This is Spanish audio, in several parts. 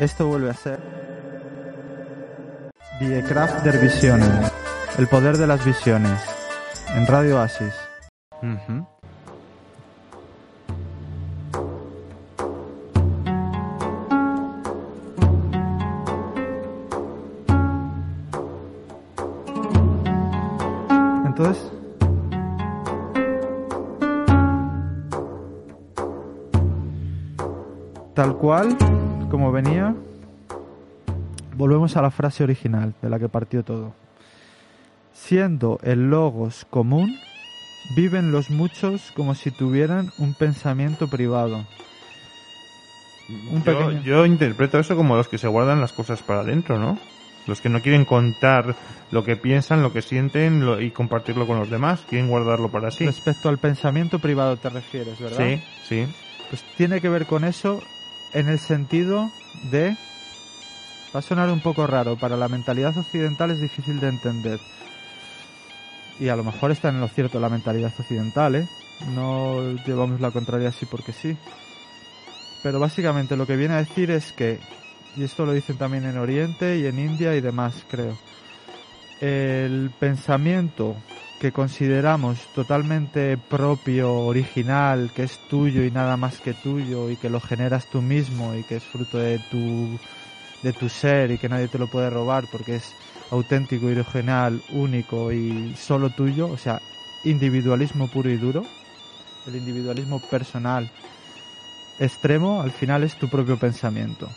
Esto vuelve a ser Die Kraft der Visionen, el poder de las visiones, en Radio Asis. Entonces, tal cual como venía, volvemos a la frase original de la que partió todo. Siendo el logos común, viven los muchos como si tuvieran un pensamiento privado. Un Yo, yo interpreto eso como los que se guardan las cosas para adentro, ¿no? Los que no quieren contar lo que piensan, lo que sienten lo- y compartirlo con los demás. Quieren guardarlo para sí. Respecto al pensamiento privado te refieres, ¿verdad? Sí, sí. Pues tiene que ver con eso en el sentido de... Va a sonar un poco raro, para la mentalidad occidental es difícil de entender. Y a lo mejor está en lo cierto la mentalidad occidental, ¿eh? No llevamos la contraria así porque sí. Pero básicamente lo que viene a decir es que, y esto lo dicen también en Oriente y en India y demás, creo, el pensamiento que consideramos totalmente propio, original, que es tuyo y nada más que tuyo y que lo generas tú mismo y que es fruto de tu de tu ser y que nadie te lo puede robar porque es auténtico original, único y solo tuyo, o sea, individualismo puro y duro, el individualismo personal extremo al final es tu propio pensamiento.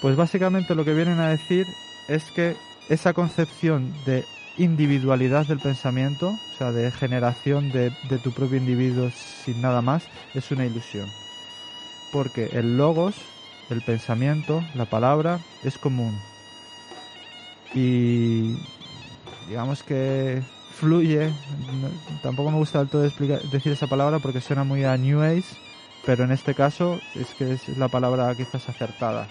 Pues básicamente lo que vienen a decir es que esa concepción de individualidad del pensamiento, o sea, de generación de, tu propio individuo sin nada más, es una ilusión. Porque el logos, el pensamiento, la palabra, es común. Y digamos que fluye, tampoco me gusta del todo decir esa palabra porque suena muy a New Age, pero en este caso es que es la palabra quizás acertada.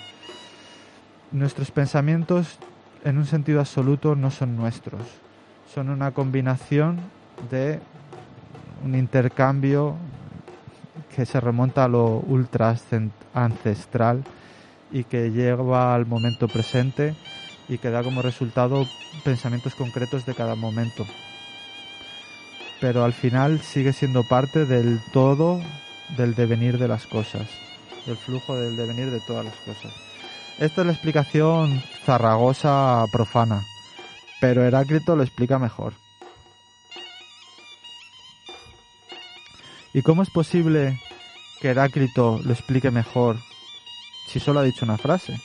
Nuestros pensamientos en un sentido absoluto no son nuestros. Son una combinación de un intercambio que se remonta a lo ultra ancestral y que lleva al momento presente y que da como resultado pensamientos concretos de cada momento. Pero al final sigue siendo parte del todo del devenir de las cosas, del flujo del devenir de todas las cosas. Esta es la explicación zarragosa profana, pero Heráclito lo explica mejor. ¿Y cómo es posible que Heráclito lo explique mejor si solo ha dicho una frase?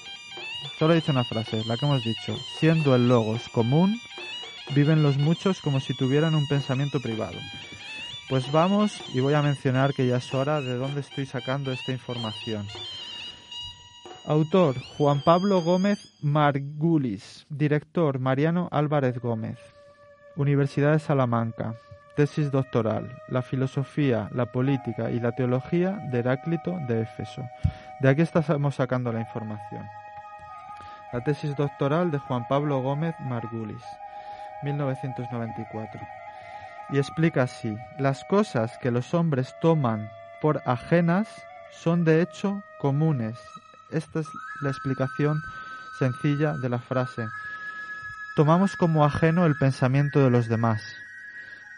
Solo ha dicho una frase, la que hemos dicho. Siendo el logos común, viven los muchos como si tuvieran un pensamiento privado. Pues vamos y voy a mencionar que ya es hora de dónde estoy sacando esta información. Autor Juan Pablo Gómez Margulis. Director Mariano Álvarez Gómez. Universidad de Salamanca. Tesis doctoral. La filosofía, la política y la teología de Heráclito de Éfeso. De aquí estamos sacando la información. La tesis doctoral de Juan Pablo Gómez Margulis. 1994. Y explica así, las cosas que los hombres toman por ajenas son de hecho comunes. Esta es la explicación sencilla de la frase. Tomamos como ajeno el pensamiento de los demás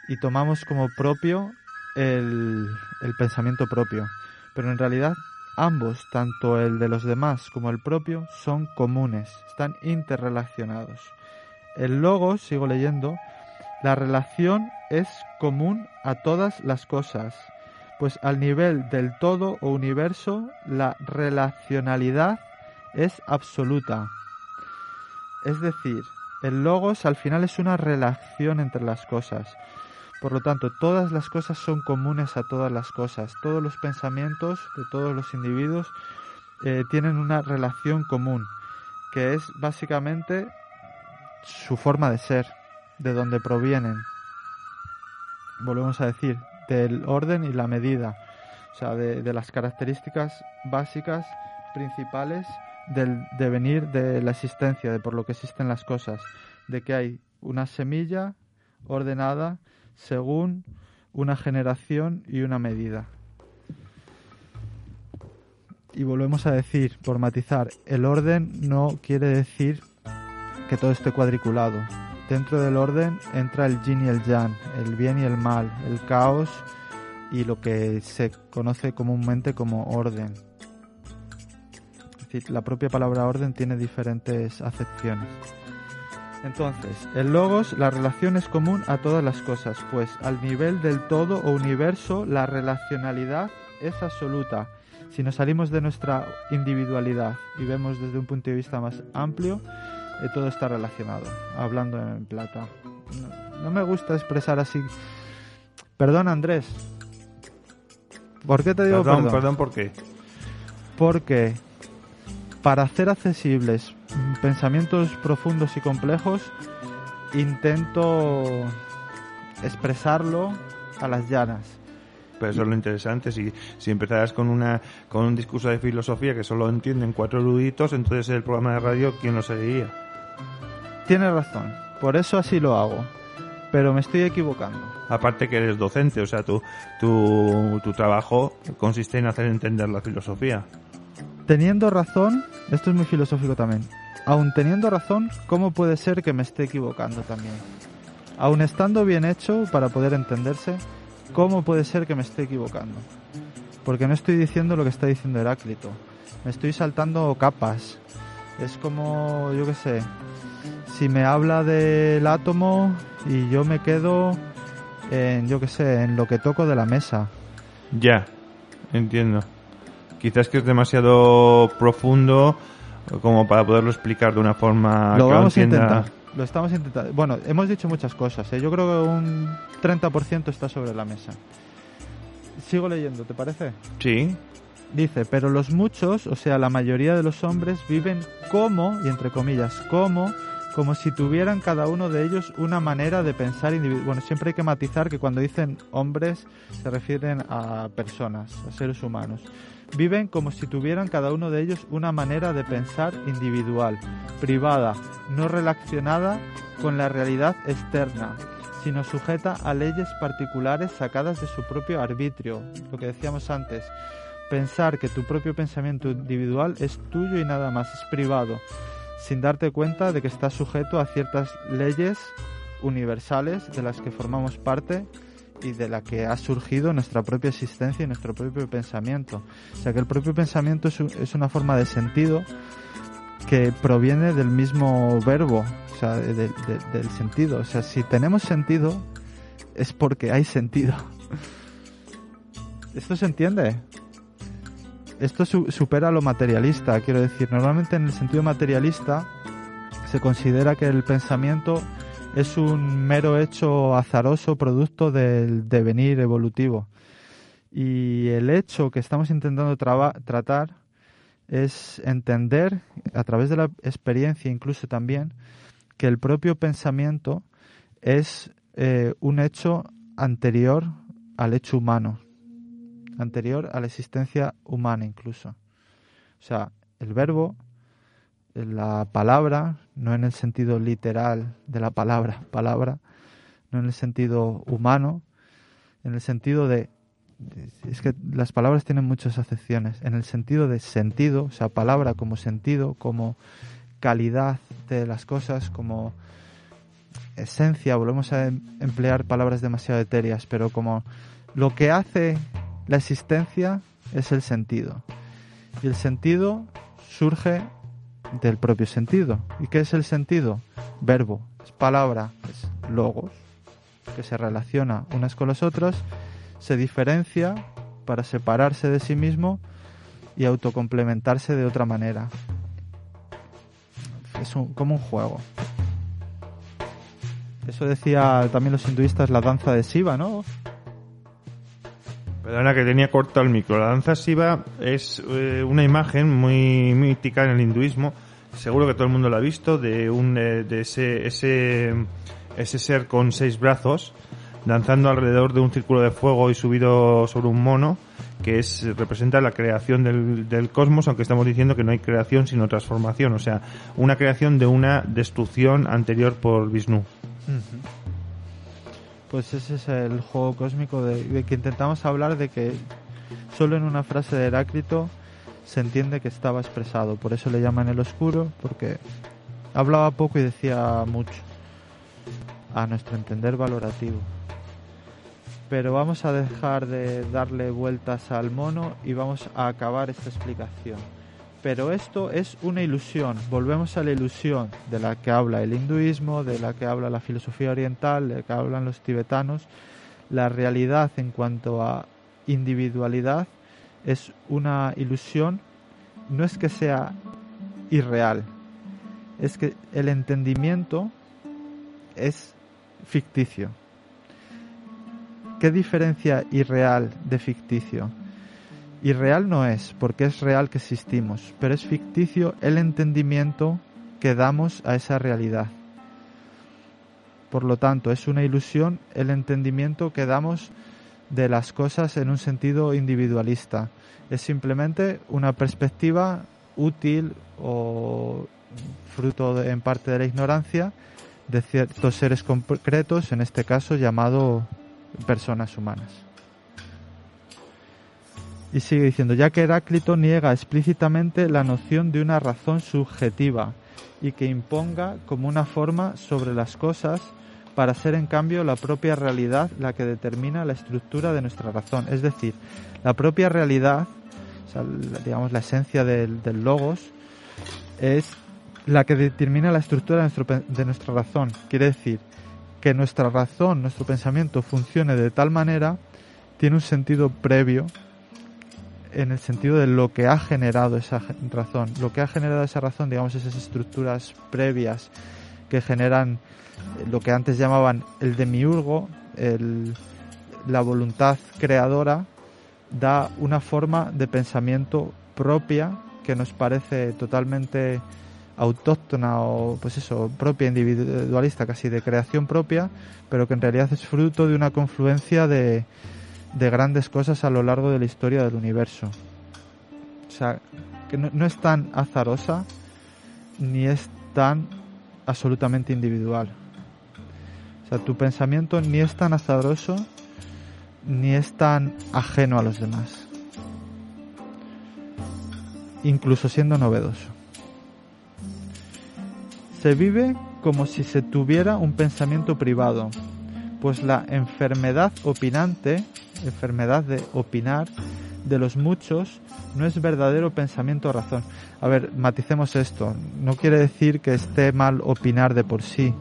y tomamos como propio el, el pensamiento propio. Pero en realidad ambos, tanto el de los demás como el propio, son comunes, están interrelacionados. El logo, sigo leyendo, la relación es común a todas las cosas, pues al nivel del todo o universo la relacionalidad es absoluta. Es decir, el logos al final es una relación entre las cosas. Por lo tanto, todas las cosas son comunes a todas las cosas. Todos los pensamientos de todos los individuos eh, tienen una relación común, que es básicamente su forma de ser, de donde provienen. Volvemos a decir, del orden y la medida, o sea, de, de las características básicas, principales del devenir de la existencia, de por lo que existen las cosas, de que hay una semilla ordenada según una generación y una medida. Y volvemos a decir, por matizar, el orden no quiere decir que todo esté cuadriculado. Dentro del orden entra el yin y el yang, el bien y el mal, el caos y lo que se conoce comúnmente como orden. Decir, la propia palabra orden tiene diferentes acepciones. Entonces, el logos, la relación es común a todas las cosas, pues al nivel del todo o universo la relacionalidad es absoluta. Si nos salimos de nuestra individualidad y vemos desde un punto de vista más amplio, eh, todo está relacionado, hablando en plata. No, no me gusta expresar así. Perdón, Andrés. ¿Por qué te digo Perdón, perdón? perdón, ¿por qué? Porque para hacer accesibles pensamientos profundos y complejos, intento expresarlo a las llanas. Pero eso es lo interesante. Si, si empezaras con una con un discurso de filosofía que solo entienden cuatro eruditos, entonces el programa de radio, ¿quién lo seguiría? Tienes razón, por eso así lo hago, pero me estoy equivocando. Aparte que eres docente, o sea, tu, tu, tu trabajo consiste en hacer entender la filosofía. Teniendo razón, esto es muy filosófico también, aun teniendo razón, ¿cómo puede ser que me esté equivocando también? Aun estando bien hecho para poder entenderse, ¿cómo puede ser que me esté equivocando? Porque no estoy diciendo lo que está diciendo Heráclito, me estoy saltando capas. Es como, yo qué sé, si me habla del átomo y yo me quedo en, yo qué sé, en lo que toco de la mesa. Ya, entiendo. Quizás que es demasiado profundo como para poderlo explicar de una forma lo que vamos a intentar. Lo estamos intentando. Bueno, hemos dicho muchas cosas. ¿eh? Yo creo que un 30% está sobre la mesa. Sigo leyendo, ¿te parece? Sí, Dice, pero los muchos, o sea, la mayoría de los hombres viven como, y entre comillas, como, como si tuvieran cada uno de ellos una manera de pensar individual. Bueno, siempre hay que matizar que cuando dicen hombres se refieren a personas, a seres humanos. Viven como si tuvieran cada uno de ellos una manera de pensar individual, privada, no relacionada con la realidad externa, sino sujeta a leyes particulares sacadas de su propio arbitrio. Lo que decíamos antes, pensar que tu propio pensamiento individual es tuyo y nada más, es privado, sin darte cuenta de que estás sujeto a ciertas leyes universales de las que formamos parte y de la que ha surgido nuestra propia existencia y nuestro propio pensamiento. O sea que el propio pensamiento es, es una forma de sentido que proviene del mismo verbo, o sea, de- de- del sentido. O sea, si tenemos sentido, es porque hay sentido. ¿Esto se entiende? Esto su- supera lo materialista, quiero decir, normalmente en el sentido materialista se considera que el pensamiento es un mero hecho azaroso producto del devenir evolutivo. Y el hecho que estamos intentando tratar es entender, a través de la experiencia incluso también, que el propio pensamiento es eh, un hecho anterior al hecho humano, anterior a la existencia humana incluso. O sea, el verbo, la palabra, no en el sentido literal de la palabra, palabra, no en el sentido humano, en el sentido de es que las palabras tienen muchas acepciones. En el sentido de sentido, o sea, palabra como sentido, como calidad de las cosas, como esencia, volvemos a em- emplear palabras demasiado etéreas, pero como lo que hace la existencia es el sentido. Y el sentido surge del propio sentido. ¿Y qué es el sentido? Verbo, es palabra, es logos, que se relaciona unas con las otras se diferencia para separarse de sí mismo y autocomplementarse de otra manera. Es un- como un juego. Eso decía también los hinduistas la danza de Shiva, ¿no? Perdona que tenía cortado el micro. La danza Shiva es eh, una imagen muy mítica en el hinduismo. Seguro que todo el mundo la ha visto de un eh, de ese ese ese ser con seis brazos danzando alrededor de un círculo de fuego y subido sobre un mono que es representa la creación del, del cosmos, aunque estamos diciendo que no hay creación sino transformación, o sea, una creación de una destrucción anterior por Vishnu. Pues ese es el juego cósmico de, que intentamos hablar de que solo en una frase de Heráclito se entiende que estaba expresado. Por eso le llaman el oscuro, porque hablaba poco y decía mucho. A nuestro entender valorativo. Pero vamos a dejar de darle vueltas al mono y vamos a acabar esta explicación. Pero esto es una ilusión. Volvemos a la ilusión de la que habla el hinduismo, de la que habla la filosofía oriental, de la que hablan los tibetanos. La realidad en cuanto a individualidad es una ilusión. No es que sea irreal, es que el entendimiento es ficticio. ¿Qué diferencia irreal de ficticio? Irreal no es, porque es real que existimos, pero es ficticio el entendimiento que damos a esa realidad. Por lo tanto, es una ilusión el entendimiento que damos de las cosas en un sentido individualista. Es simplemente una perspectiva útil o fruto en parte de la ignorancia de ciertos seres concretos, en este caso llamado personas humanas. Y sigue diciendo, ya que Heráclito niega explícitamente la noción de una razón subjetiva y que imponga como una forma sobre las cosas para ser en cambio la propia realidad la que determina la estructura de nuestra razón. Es decir, la propia realidad, digamos la esencia del, del logos, es la que determina la estructura de, nuestro, de nuestra razón. Quiere decir que nuestra razón, nuestro pensamiento funcione de tal manera, tiene un sentido previo en el sentido de lo que ha generado esa razón. Lo que ha generado esa razón, digamos, esas estructuras previas que generan eh, lo que antes llamaban el demiurgo, el, la voluntad creadora, da una forma de pensamiento propia que nos parece totalmente autóctona o pues eso, propia, individualista, casi de creación propia, pero que en realidad es fruto de una confluencia de, de grandes cosas a lo largo de la historia del universo. O sea, que no, es tan azarosa ni es tan absolutamente individual. O sea, tu pensamiento ni es tan azaroso ni es tan ajeno a los demás. Incluso siendo novedoso. Se vive como si se tuviera un pensamiento privado, pues la enfermedad opinante, enfermedad de opinar, de los muchos, no es verdadero pensamiento razón. A ver, maticemos esto. No quiere decir que esté mal opinar de por sí.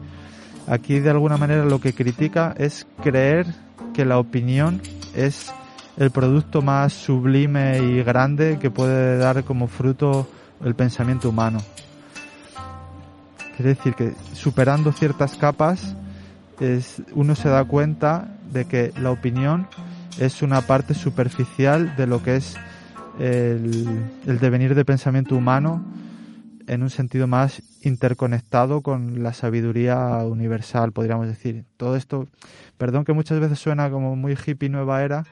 Aquí de alguna manera lo que critica es creer que la opinión es el producto más sublime y grande que puede dar como fruto el pensamiento humano. Quiere decir que superando ciertas capas es, uno se da cuenta de que la opinión es una parte superficial de lo que es el, el devenir de pensamiento humano en un sentido más interconectado con la sabiduría universal, podríamos decir. Todo esto, perdón que muchas veces suena como muy hippie nueva era,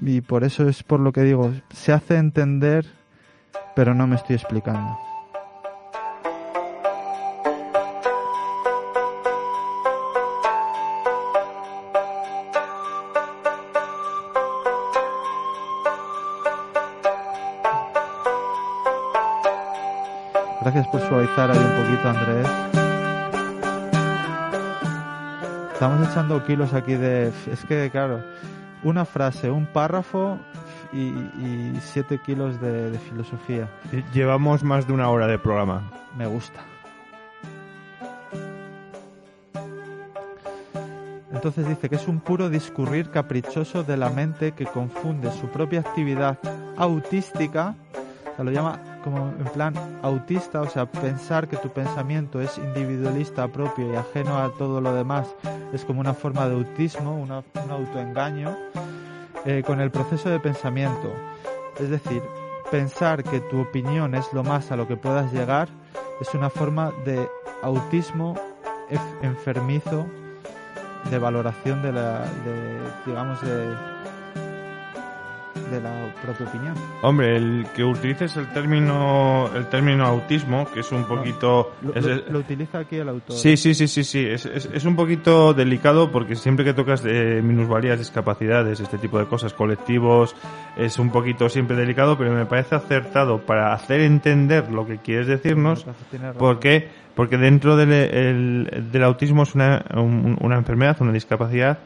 y por eso es por lo que digo, se hace entender, pero no me estoy explicando. Gracias por suavizar ahí un poquito, Andrés. Estamos echando kilos aquí de... Es que, claro, una frase, un párrafo y, siete kilos de, de filosofía. Llevamos más de una hora de programa. Me gusta. Entonces dice que es un puro discurrir caprichoso de la mente que confunde su propia actividad autística, o sea, lo llama como en plan autista, o sea, pensar que tu pensamiento es individualista, propio y ajeno a todo lo demás, es como una forma de autismo, un autoengaño, eh, con el proceso de pensamiento. Es decir, pensar que tu opinión es lo más a lo que puedas llegar es una forma de autismo enfermizo de valoración de la, de, digamos, de, de la propia opinión. Hombre, el que utilices el término el término autismo, que es un poquito... Lo, es- lo- lo utiliza aquí el autor. Sí, sí, sí, sí, sí. Es, es, es un poquito delicado porque siempre que tocas de minusvalías, discapacidades, este tipo de cosas, colectivos, es un poquito siempre delicado, pero me parece acertado para hacer entender lo que quieres decirnos. Tiene razón. ¿Por qué? Porque dentro del, el- del autismo es una, un- una enfermedad, una discapacidad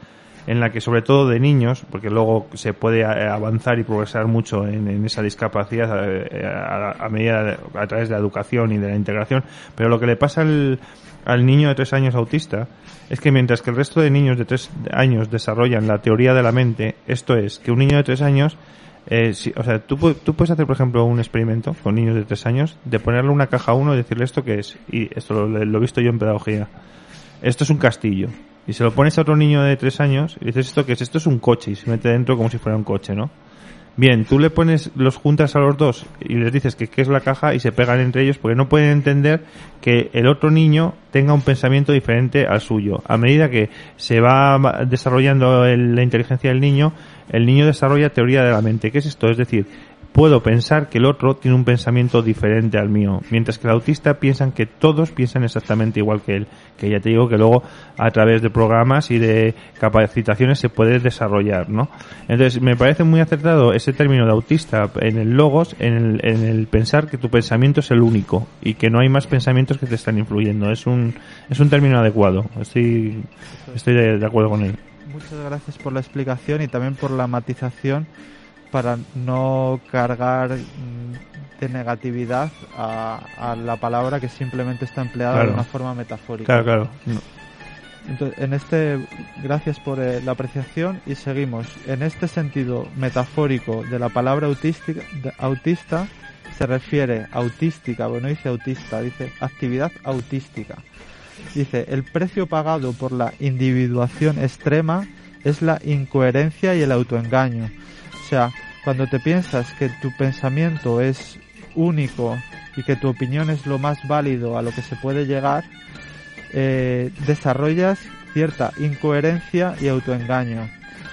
en la que sobre todo de niños, porque luego se puede eh, avanzar y progresar mucho en, esa discapacidad eh, a, a medida a través de la educación y de la integración, pero lo que le pasa al, niño de tres años autista es que mientras que el resto de niños de tres años desarrollan la teoría de la mente, esto es que un niño de tres años eh, sí, o sea, tú, tú puedes hacer, por ejemplo, un experimento con niños de tres años de ponerle una caja a uno y decirle esto qué es. Y esto lo, lo he visto yo en pedagogía. Esto es un castillo. Y se lo pones a otro niño de tres años y dices esto qué es. Esto es un coche y se mete dentro como si fuera un coche, ¿no? Bien, tú le pones, los juntas a los dos y les dices que qué es la caja y se pegan entre ellos porque no pueden entender que el otro niño tenga un pensamiento diferente al suyo. A medida que se va desarrollando la inteligencia del niño, el niño desarrolla teoría de la mente. ¿Qué es esto? Es decir, puedo pensar que el otro tiene un pensamiento diferente al mío, mientras que el autista piensan que todos piensan exactamente igual que él. Que ya te digo que luego a través de programas y de capacitaciones se puede desarrollar, ¿no? Entonces me parece muy acertado ese término de autista en el logos, en el, en el pensar que tu pensamiento es el único y que no hay más pensamientos que te están influyendo. Es un es un término adecuado. Estoy estoy de- de acuerdo con él. Muchas gracias por la explicación y también por la matización para no cargar mm, de negatividad a, a la palabra que simplemente está empleada Claro. de una forma metafórica. Claro, claro. No. Entonces, en este, gracias por eh, la apreciación y seguimos. En este sentido metafórico de la palabra autística, de- autista se refiere autística, bueno, dice autista, dice actividad autística. Dice, el precio pagado por la individuación extrema es la incoherencia y el autoengaño. O sea, cuando te piensas que tu pensamiento es único y que tu opinión es lo más válido a lo que se puede llegar, eh, desarrollas cierta incoherencia y autoengaño.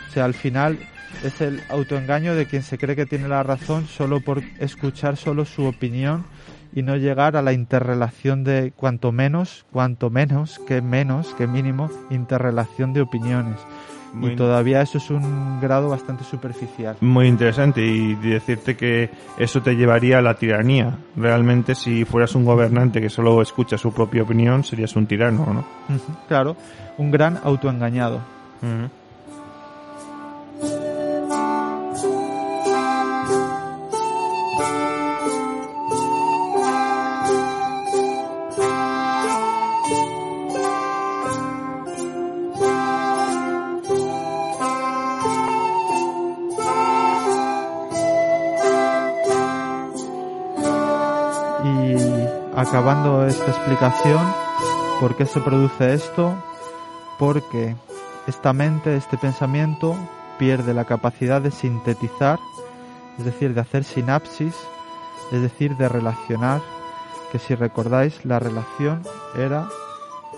O sea, al final es el autoengaño de quien se cree que tiene la razón solo por escuchar solo su opinión y no llegar a la interrelación de cuanto menos, cuanto menos, que menos, que mínimo, interrelación de opiniones. Muy- Y todavía eso es un grado bastante superficial. Muy interesante y decirte que eso te llevaría a la tiranía. Realmente si fueras un gobernante que solo escucha su propia opinión serías un tirano, ¿no? Claro, un gran autoengañado. Acabando esta explicación, ¿por qué se produce esto? Porque esta mente, este pensamiento, pierde la capacidad de sintetizar, es decir, de hacer sinapsis, es decir, de relacionar, que si recordáis, la relación era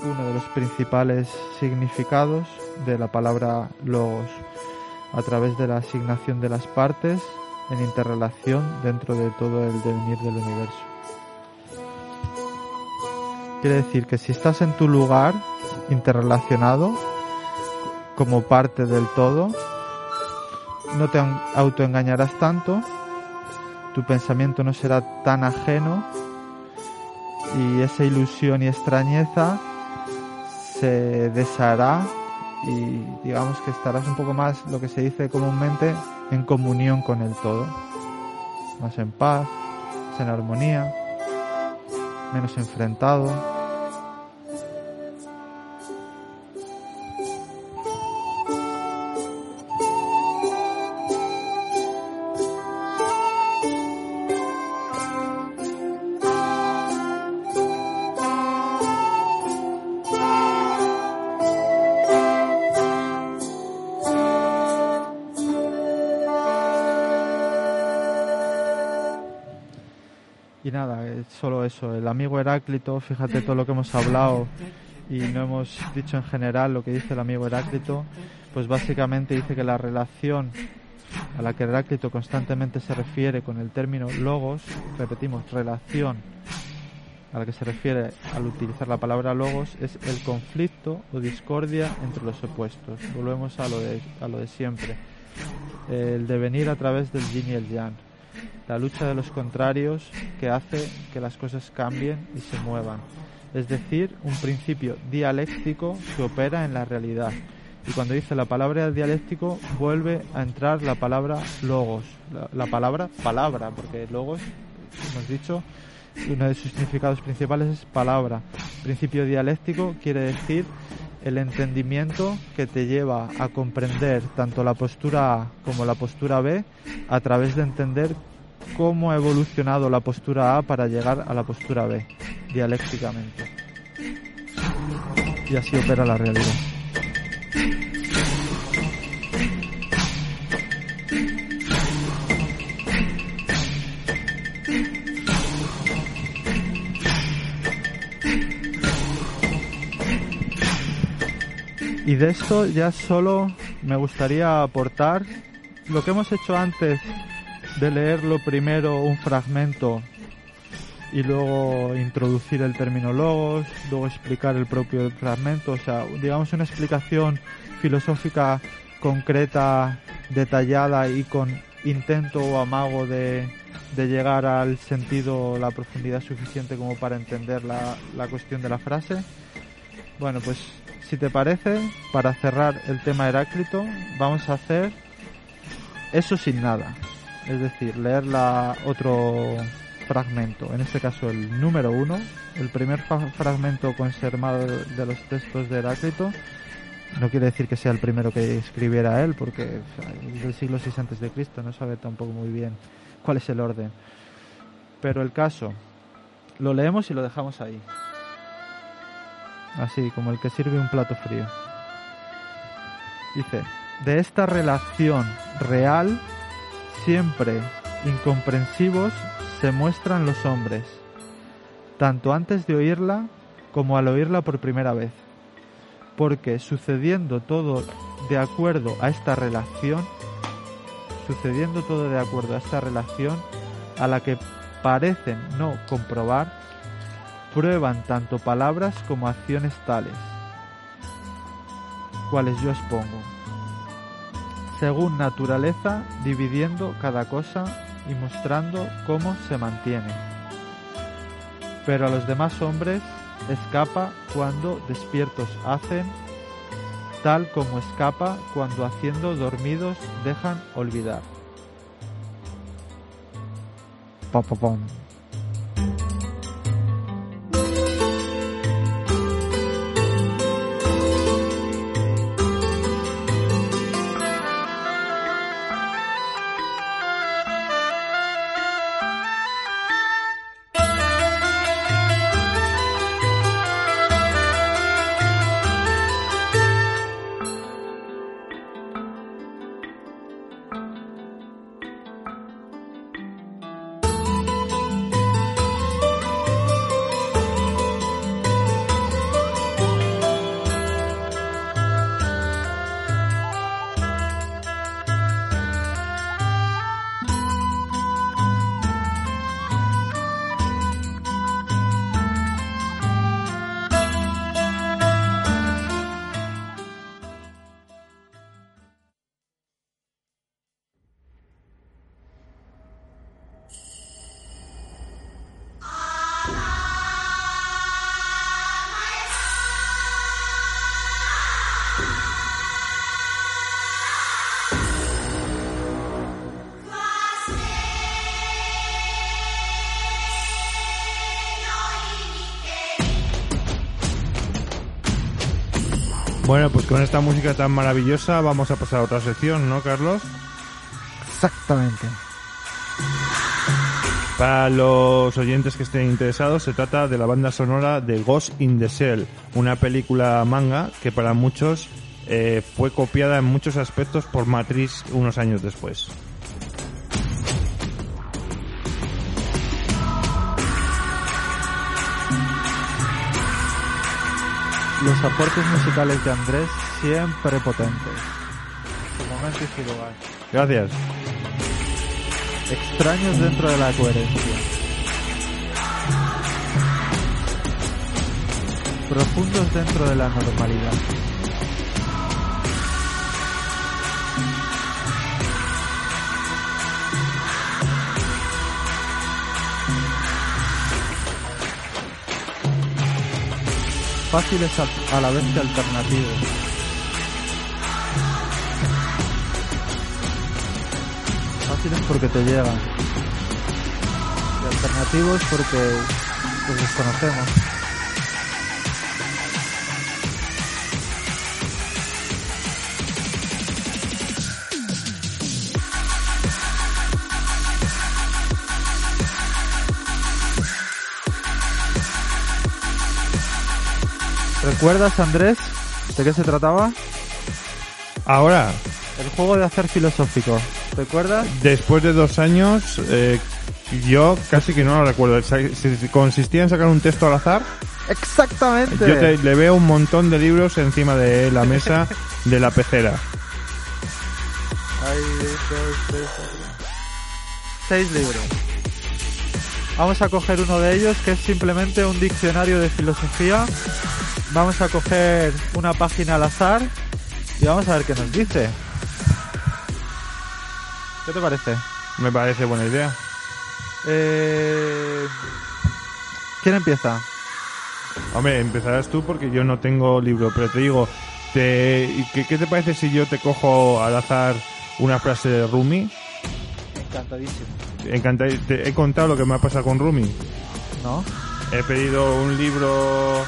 uno de los principales significados de la palabra logos, a través de la asignación de las partes en interrelación dentro de todo el devenir del universo. Quiere decir que si estás en tu lugar interrelacionado como parte del todo, no te au- autoengañarás tanto, tu pensamiento no será tan ajeno y esa ilusión y extrañeza se deshará y digamos que estarás un poco más, lo que se dice comúnmente, en comunión con el todo, más en paz, más en armonía, menos enfrentado. El amigo Heráclito, fíjate todo lo que hemos hablado y no hemos dicho en general lo que dice el amigo Heráclito, pues básicamente dice que la relación a la que Heráclito constantemente se refiere con el término logos, repetimos, relación, a la que se refiere al utilizar la palabra logos, es el conflicto o discordia entre los opuestos. Volvemos a lo de, a lo de siempre. El devenir a través del yin y el yang. La lucha de los contrarios que hace que las cosas cambien y se muevan. Es decir, un principio dialéctico que opera en la realidad y cuando dice la palabra dialéctico vuelve a entrar la palabra logos, la, palabra palabra, porque logos, hemos dicho, uno de sus significados principales es palabra. Principio dialéctico quiere decir el entendimiento que te lleva a comprender tanto la postura A como la postura B a través de entender cómo ha evolucionado la postura A para llegar a la postura B, dialécticamente. Y así opera la realidad. Y de esto ya solo me gustaría aportar lo que hemos hecho antes de leerlo primero un fragmento y luego introducir el término logos, luego explicar el propio fragmento, o sea, digamos una explicación filosófica concreta, detallada y con intento o amago de, de llegar al sentido, la profundidad suficiente como para entender la, la cuestión de la frase. Bueno, pues si te parece, para cerrar el tema Heráclito, vamos a hacer eso sin nada. Es decir, leer la otro fragmento, en este caso el número uno, el primer fragmento conservado de los textos de Heráclito. No quiere decir que sea el primero que escribiera él, porque es del siglo VI antes de Cristo, no sabe tampoco muy bien cuál es el orden. Pero el caso, lo leemos y lo dejamos ahí así como el que sirve un plato frío. Dice, de esta relación real, siempre incomprensivos se muestran los hombres, tanto antes de oírla como al oírla por primera vez, porque sucediendo todo de acuerdo a esta relación, sucediendo todo de acuerdo a esta relación, a la que parecen no comprobar, prueban tanto palabras como acciones tales, cuales yo expongo, según naturaleza, dividiendo cada cosa y mostrando cómo se mantiene. Pero a los demás hombres escapa cuando despiertos hacen, tal como escapa cuando haciendo dormidos dejan olvidar. Bueno, pues con esta música tan maravillosa vamos a pasar a otra sección, ¿no, Carlos? Exactamente. Para los oyentes que estén interesados, se trata de la banda sonora de Ghost in the Shell, una película manga que para muchos eh, fue copiada en muchos aspectos por Matrix unos años después. Los aportes musicales de Andrés siempre potentes. Su momento y su lugar. Gracias. Extraños dentro de la coherencia. Profundos dentro de la normalidad. Fáciles a, la vez que alternativos. Fáciles porque te llegan. Y alternativos porque los desconocemos. ¿Recuerdas, Andrés, de qué se trataba? Ahora, El juego de hacer filosófico. ¿Recuerdas? después de dos años, eh, yo casi que no lo recuerdo. Consistía en sacar un texto al azar. Exactamente. Yo te- le veo un montón de libros encima de la mesa de la pecera. Hay dos, tres, cuatro. Seis libros. Vamos a coger uno de ellos que es simplemente un diccionario de filosofía. Vamos a coger una página al azar y vamos a ver qué nos dice. ¿Qué te parece? Me parece buena idea. Eh... ¿Quién empieza? Hombre, empezarás tú porque yo no tengo libro, pero te digo, te, ¿y ¿qué, qué te parece si yo te cojo al azar una frase de Rumi? Encantadísimo. Encanta- te he contado lo que me ha pasado con Rumi. ¿No? He pedido un libro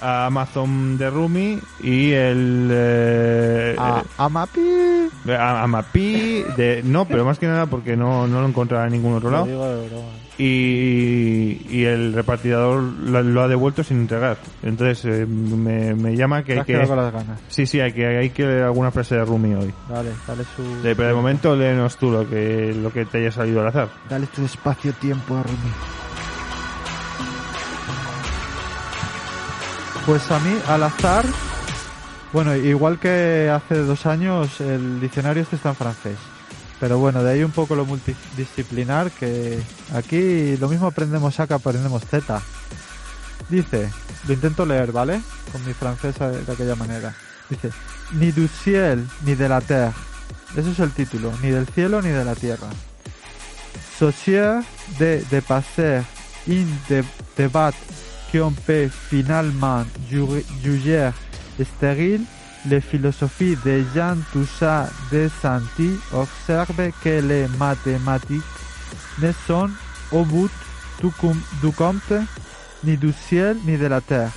a Amazon de Rumi y el eh, A, Amapi. eh, a- Amapi de no, pero más que nada porque no, no lo encontraba en ningún otro lado digo de broma. Y, y el repartidor lo, lo ha devuelto sin entregar. Entonces eh, me, me llama que hay con que las ganas. sí sí hay que hay que leer alguna frase de Rumi hoy. Dale, dale su... Pero de momento léenos tú lo que lo que te haya salido al azar. Dale tu espacio-tiempo a Rumi. Pues a mí, al azar, bueno, igual que hace dos años, el diccionario este está en francés. Pero bueno, de ahí un poco lo multidisciplinar, que aquí lo mismo aprendemos A que aprendemos Z. Dice, lo intento leer, ¿vale? Con mi francés de aquella manera. Dice, ni du ciel ni de la terre. Eso es el título, ni del cielo ni de la tierra. Socier de, de passer in de qu'on peut finalement ju- juger stérile, les philosophies de Jean Toussaint de Santi observent que les mathématiques ne sont au bout du, com- du compte ni du ciel ni de la terre.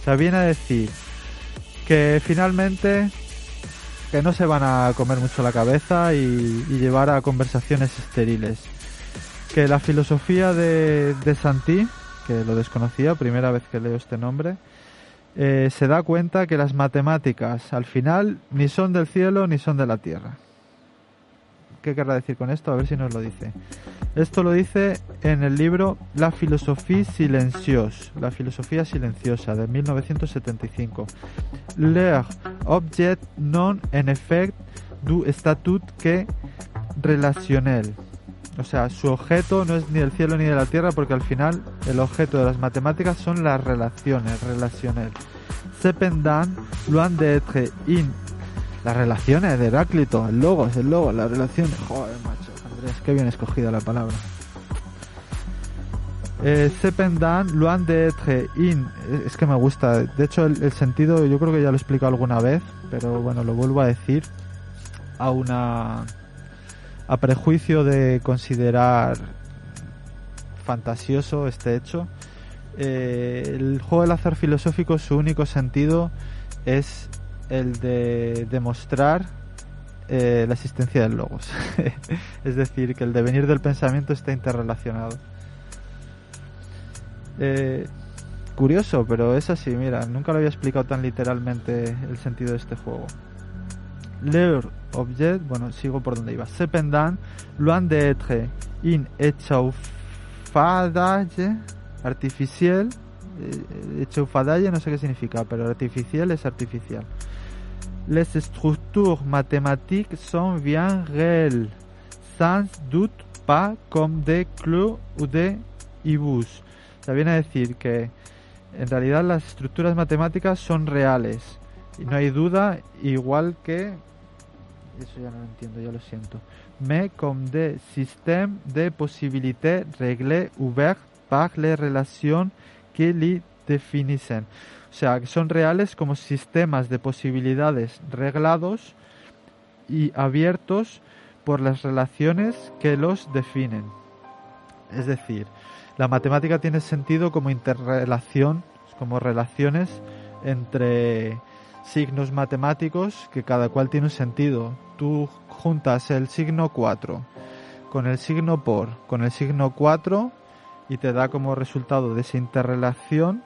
O sea, viene a decir que finalmente que no se van a comer mucho la cabeza y, y llevar a conversaciones estériles. Que la filosofía de, de Santi, que lo desconocía, primera vez que leo este nombre, eh, se da cuenta que las matemáticas al final ni son del cielo ni son de la tierra. ¿Qué querrá decir con esto? A ver si nos lo dice. Esto lo dice en el libro La philosophie silencieuse, la filosofía silenciosa de 1975. Leur objet non en effet du statut que relationnel. O sea, su objeto no es ni del cielo ni de la tierra porque al final el objeto de las matemáticas son las relaciones, relaciones. Cependant, loin d'être in... Las relaciones de Heráclito, el logo, el logo, las relaciones. Joder, macho, Andrés, qué bien escogida la palabra. Eh, cependant, loin d'être in... Es que me gusta. De hecho, el sentido yo creo que ya lo he explicado alguna vez, pero bueno, lo vuelvo a decir. A una... A prejuicio de considerar fantasioso este hecho. Eh, el juego del azar filosófico, su único sentido es el de demostrar eh, la existencia del logos. es decir, que el devenir del pensamiento está interrelacionado. Eh, curioso, pero es así, mira, nunca lo había explicado tan literalmente el sentido de este juego. Leur objet, bueno, sigo por donde iba. Cependant, loin d'être in échauffadage artificial, eh, échauffadage no sé qué significa, pero artificial es artificial. Les structures mathématiques sont bien réelles, sans doute pas comme des clous ou des ibus. O viene a decir que en realidad las estructuras matemáticas son reales no hay duda, igual que eso ya no lo entiendo, ya lo siento. Mais comme des systèmes de possibilités réglées ouverts par les relations que les définissent. O sea, que son reales como sistemas de posibilidades reglados y abiertos por las relaciones que los definen. Es decir, la matemática tiene sentido como interrelación, como relaciones entre signos matemáticos que cada cual tiene un sentido. Tú juntas el signo 4 con el signo por, con el signo 4 y te da como resultado de esa interrelación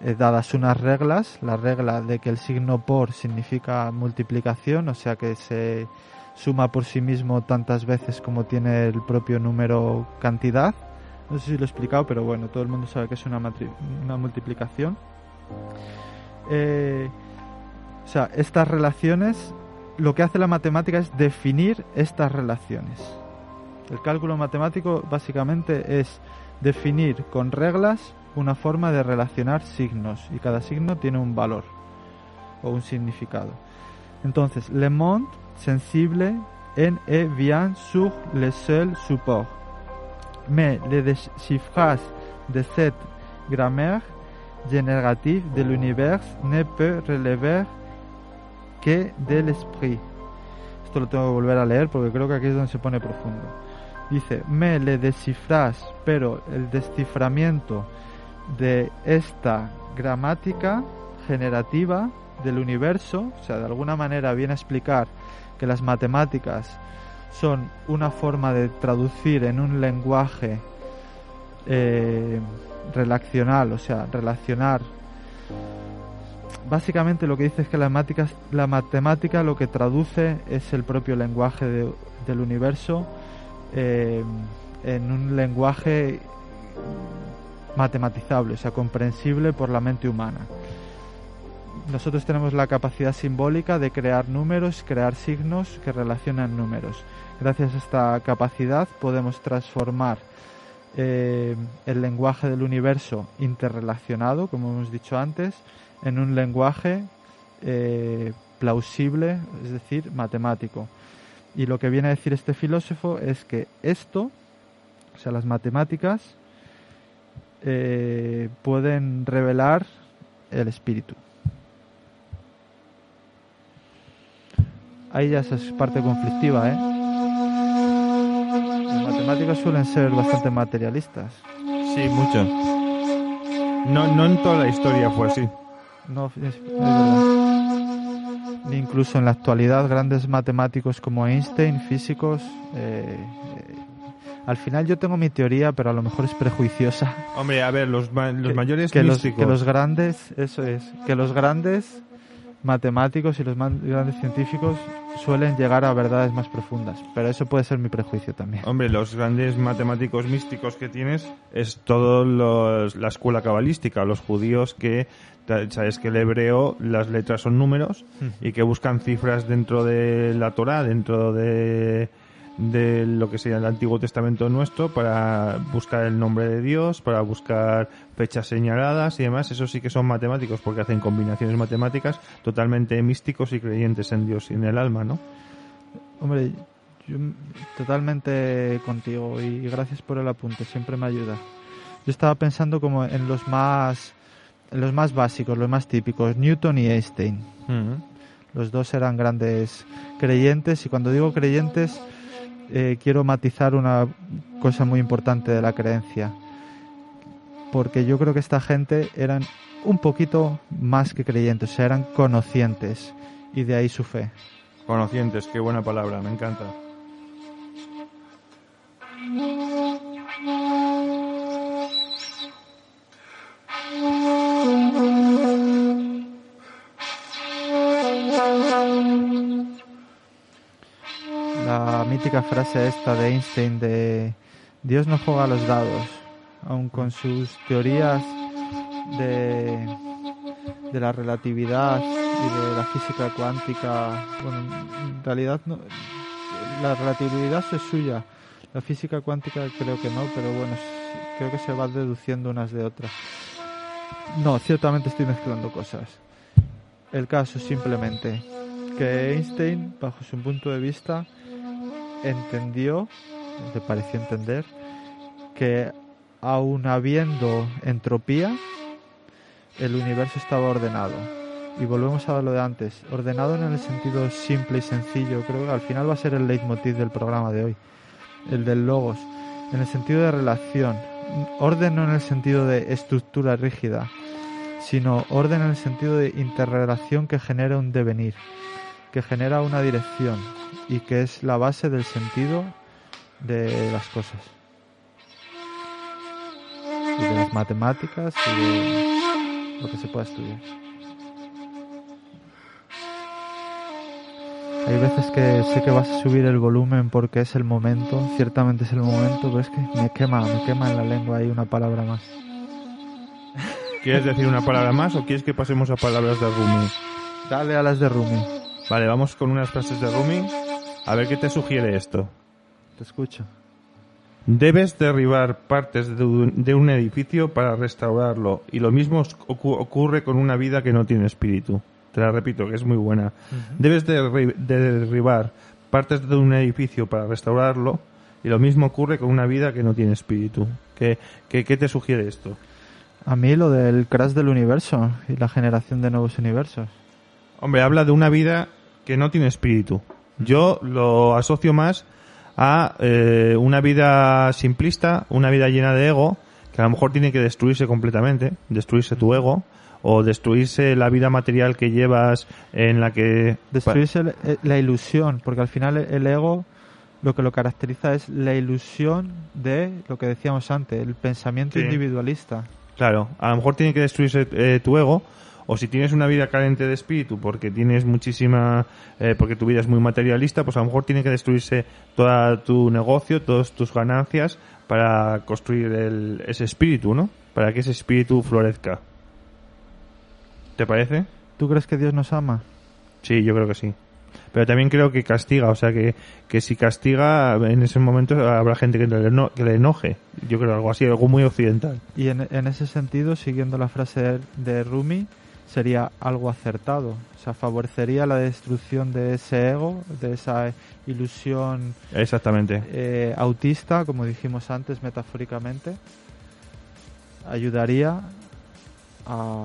eh, dadas unas reglas, la regla de que el signo por significa multiplicación, o sea que se suma por sí mismo tantas veces como tiene el propio número cantidad. No sé si lo he explicado, pero bueno, todo el mundo sabe que es una, una multiplicación. Eh, o sea, estas relaciones, lo que hace la matemática es definir estas relaciones. El cálculo matemático básicamente es definir con reglas una forma de relacionar signos y cada signo tiene un valor o un significado. Entonces, le monde sensible en et vient sur le seul support. Mais le déchiffrage de cette grammaire générative de l'univers ne peut relever que de l'esprit. Esto lo tengo que volver a leer porque creo que aquí es donde se pone profundo. Dice, me le descifras, pero el desciframiento de esta gramática generativa del universo, o sea, de alguna manera viene a explicar que las matemáticas son una forma de traducir en un lenguaje eh, relacional, o sea, relacionar. Básicamente lo que dice es que la matemática, la matemática lo que traduce es el propio lenguaje del universo eh, en un lenguaje matematizable, o sea, comprensible por la mente humana. Nosotros tenemos la capacidad simbólica de crear números, crear signos que relacionan números. Gracias a esta capacidad podemos transformar eh, el lenguaje del universo interrelacionado, como hemos dicho antes, en un lenguaje eh, plausible, es decir, matemático. Y lo que viene a decir este filósofo es que esto, o sea, las matemáticas, eh, pueden revelar el espíritu. Ahí ya es parte conflictiva, ¿eh? Los matemáticos suelen ser bastante materialistas. Sí, mucho. No, no en toda la historia fue así. No, es, Ni incluso en la actualidad, grandes matemáticos como Einstein, físicos, eh, al final yo tengo mi teoría, pero a lo mejor es prejuiciosa. Hombre, a ver, los, los mayores que místicos... Los, que los grandes, eso es, que los grandes matemáticos y los más grandes científicos suelen llegar a verdades más profundas, pero eso puede ser mi prejuicio también. Hombre, los grandes matemáticos místicos que tienes es todo los, la escuela cabalística, los judíos que sabes que el hebreo las letras son números y que buscan cifras dentro de la Torah, dentro de de lo que sería el Antiguo Testamento nuestro para buscar el nombre de Dios, para buscar fechas señaladas y demás. Eso sí que son matemáticos porque hacen combinaciones matemáticas totalmente místicos y creyentes en Dios y en el alma, ¿no? Hombre, yo totalmente contigo y gracias por el apunte, siempre me ayuda. Yo estaba pensando como en los más en los más básicos, los más típicos, Newton y Einstein. Los dos eran grandes creyentes y cuando digo creyentes eh, quiero matizar una cosa muy importante de la creencia. Porque yo creo que esta gente eran un poquito más que creyentes, eran conocientes. Y de ahí su fe. Conocientes, qué buena palabra, me encanta. Mítica frase esta de Einstein de Dios no juega a los dados, aun con sus teorías de, de la relatividad y de la física cuántica. Bueno, en realidad no, la relatividad es suya. La física cuántica creo que no, pero bueno, creo que se va deduciendo unas de otras. No, ciertamente estoy mezclando cosas. El caso simplemente que Einstein, bajo su punto de vista, entendió, le pareció entender, que aun habiendo entropía, el universo estaba ordenado. Y volvemos a lo de antes, ordenado en el sentido simple y sencillo, creo que al final va a ser el leitmotiv del programa de hoy, el del logos, en el sentido de relación, orden no en el sentido de estructura rígida, sino orden en el sentido de interrelación que genera un devenir, que genera una dirección y que es la base del sentido de las cosas. Y de las matemáticas y de lo que se pueda estudiar. Hay veces que sé que vas a subir el volumen porque es el momento, ciertamente es el momento, pero es que me quema, me quema en la lengua ahí una palabra más. ¿Quieres decir una palabra más o quieres que pasemos a palabras de Rumi? Dale a las de Rumi. Vale, vamos con unas frases de Rumi. A ver qué te sugiere esto. Te escucho. Debes derribar partes de un, de un edificio para restaurarlo. Y lo mismo ocu- ocurre con una vida que no tiene espíritu. Te la repito, que es muy buena. Debes derri- de derribar partes de un edificio para restaurarlo. Y lo mismo ocurre con una vida que no tiene espíritu. ¿Qué, qué, qué te sugiere esto? A mí lo del crash del universo y la generación de nuevos universos. Hombre, habla de una vida que no tiene espíritu. Yo lo asocio más a eh, una vida simplista, una vida llena de ego, que a lo mejor tiene que destruirse completamente, destruirse tu ego, o destruirse la vida material que llevas en la que... Destruirse el- eh, la ilusión, porque al final el ego lo que lo caracteriza es la ilusión de lo que decíamos antes, el pensamiento Sí. individualista. Claro, a lo mejor tiene que destruirse eh, tu ego, o si tienes una vida carente de espíritu porque tienes muchísima, eh, porque tu vida es muy materialista, pues a lo mejor tiene que destruirse todo tu negocio, todas tus ganancias para construir el- ese espíritu, ¿no? Para que ese espíritu florezca. ¿Te parece? ¿Tú crees que Dios nos ama? Sí, yo creo que sí. Pero también creo que castiga, o sea que, que si castiga, en ese momento habrá gente que le, eno- que le enoje. Yo creo algo así, algo muy occidental. Y en, en ese sentido, siguiendo la frase de Rumi, sería algo acertado. O sea, favorecería la destrucción de ese ego, de esa ilusión Exactamente. eh, autista, como dijimos antes metafóricamente. Ayudaría a...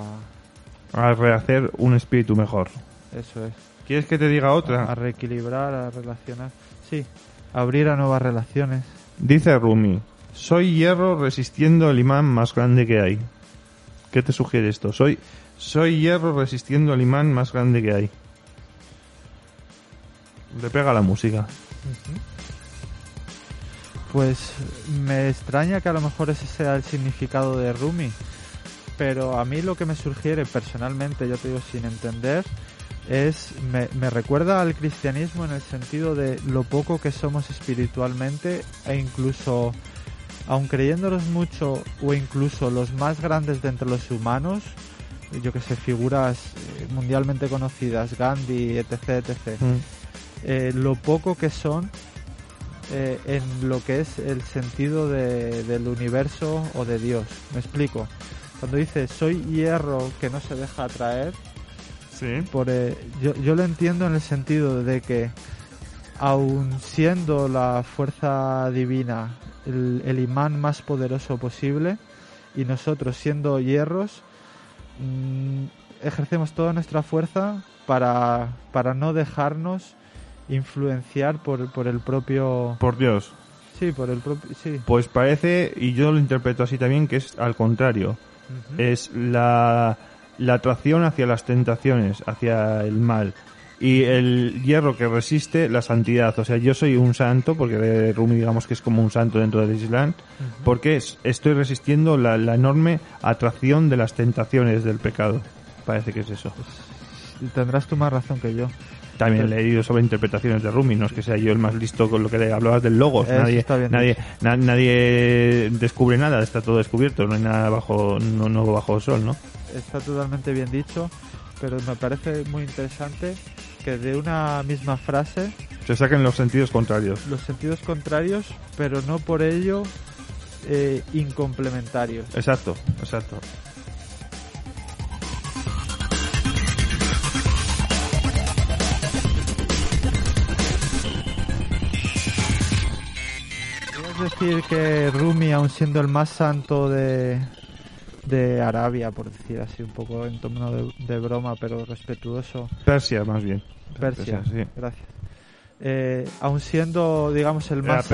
A rehacer un espíritu mejor. Eso es. ¿Quieres que te diga A otra? reequilibrar, a relacionar. Sí, abrir a nuevas relaciones. Dice Rumi, soy hierro resistiendo el imán más grande que hay. ¿Qué te sugiere esto? Soy, soy hierro resistiendo el imán más grande que hay. Le pega la música. Pues me extraña que a lo mejor ese sea el significado de Rumi, pero a mí lo que me sugiere personalmente, yo te digo sin entender, es me, me recuerda al cristianismo en el sentido de lo poco que somos espiritualmente e incluso aun creyéndonos mucho o incluso los más grandes de entre los humanos, yo que sé, figuras eh, mundialmente conocidas, Gandhi, etc, etc, eh, lo poco que son eh, en lo que es el sentido de- del universo o de Dios. Me explico. Cuando dice soy hierro que no se deja atraer, Sí. por, eh, yo, yo lo entiendo en el sentido de que aun siendo la fuerza divina el, el imán más poderoso posible y nosotros siendo hierros mm, ejercemos toda nuestra fuerza para, para no dejarnos influenciar por, por el propio Por Dios. sí por el propio sí Pues parece, y yo lo interpreto así también, que es al contrario. Es la, la atracción hacia las tentaciones, hacia el mal. Y el hierro que resiste la santidad. O sea, yo soy un santo, porque Rumi digamos que es como un santo dentro del Islam, porque es- estoy resistiendo la, la enorme atracción de las tentaciones del pecado. Parece que es eso. tendrás tú más razón que yo También he leído sobre interpretaciones de Rumi, no es que sea yo el más listo con lo que le hablabas del logos. Eso nadie, está bien nadie, na- nadie descubre nada, está todo descubierto, no hay nada bajo, no, nuevo bajo el sol, ¿no? está totalmente bien dicho pero me parece muy interesante que de una misma frase Se saquen los sentidos contrarios. los sentidos contrarios, pero no por ello eh, incomplementarios. Exacto, exacto. ¿Quieres decir que Rumi, aun siendo el más santo de, de Arabia, por decir así, un poco en tono de, de broma, pero respetuoso, Persia, más bien. Persia, sí. gracias. Eh, aun siendo, digamos, el Era más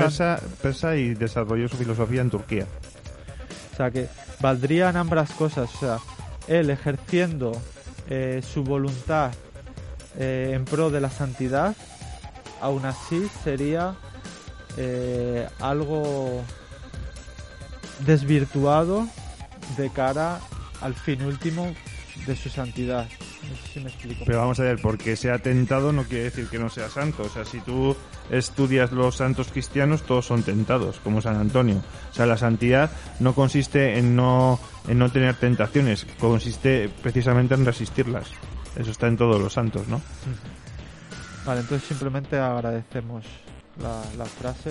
persa y desarrolló su filosofía en Turquía. o sea, que valdrían ambas cosas, o sea, él ejerciendo eh, su voluntad eh, en pro de la santidad, aún así sería eh, algo desvirtuado de cara al fin último de su santidad. No sé si me explico. Pero vamos a ver, porque sea tentado no quiere decir que no sea santo. O sea, si tú estudias los santos cristianos, todos son tentados, como San Antonio. O sea, la santidad no consiste en no, en no tener tentaciones, consiste precisamente en resistirlas. Eso está en todos los santos, ¿no? Vale, entonces simplemente agradecemos la, la frase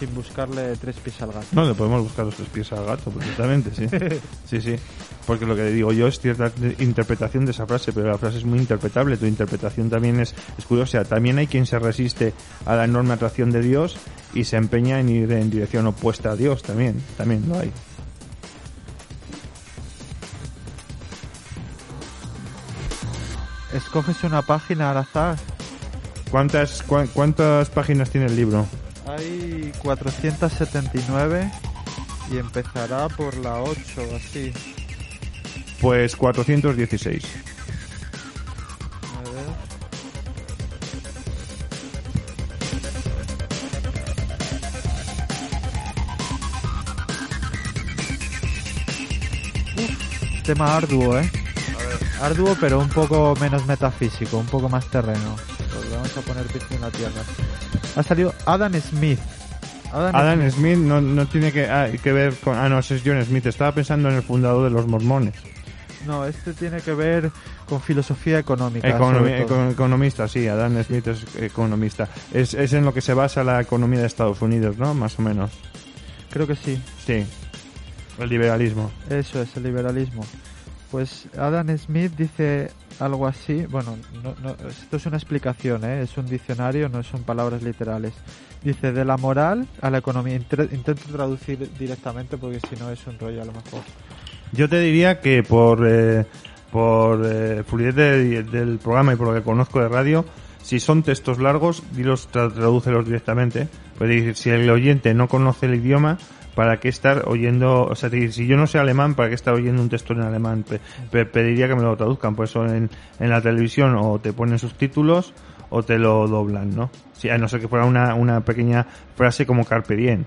sin buscarle tres pies al gato. No, le podemos buscar los tres pies al gato, perfectamente, sí. Sí, sí. Porque lo que digo yo es cierta interpretación de esa frase, pero la frase es muy interpretable. Tu interpretación también es, es curiosa. También hay quien se resiste a la enorme atracción de Dios y se empeña en ir en dirección opuesta a Dios también. También lo hay. Escoges una página al azar. ¿Cuántas, cua- ¿Cuántas páginas tiene el libro? Hay 479 y empezará por la 8 así. Pues 416. A ver. Uf, tema arduo, ¿eh? Arduo, pero un poco menos metafísico, un poco más terreno. Pues vamos a poner pies en la tierra. Ha salido Adam Smith. Adam, Adam Smith no, no tiene que, ah, que ver con... Ah, no, ese es John Smith. Estaba pensando en el fundador de los mormones. No, este tiene que ver con filosofía económica. Economi- econ- economista, sí, Adam Smith es economista. Es, es en lo que se basa la economía de Estados Unidos, ¿no? Más o menos. Creo que sí. Sí. El liberalismo. Eso es, el liberalismo. Pues Adam Smith dice algo así, bueno, no, no, esto es una explicación, ¿eh? es un diccionario, no son palabras literales. Dice, de la moral a la economía. Intento traducir directamente porque si no es un rollo a lo mejor. Yo te diría que por, eh, por eh, fluidez de- del programa y por lo que conozco de radio, si son textos largos, dilos, tra- tradúcelos directamente. Puede decir, si el oyente no conoce el idioma, ¿para qué estar oyendo? O sea, si yo no sé alemán, ¿para qué estar oyendo un texto en alemán? Pe- pe- pediría que me lo traduzcan. Por eso en, en la televisión o te ponen subtítulos o te lo doblan, ¿no? Si, a no ser que fuera una, una pequeña frase como Carpe Diem.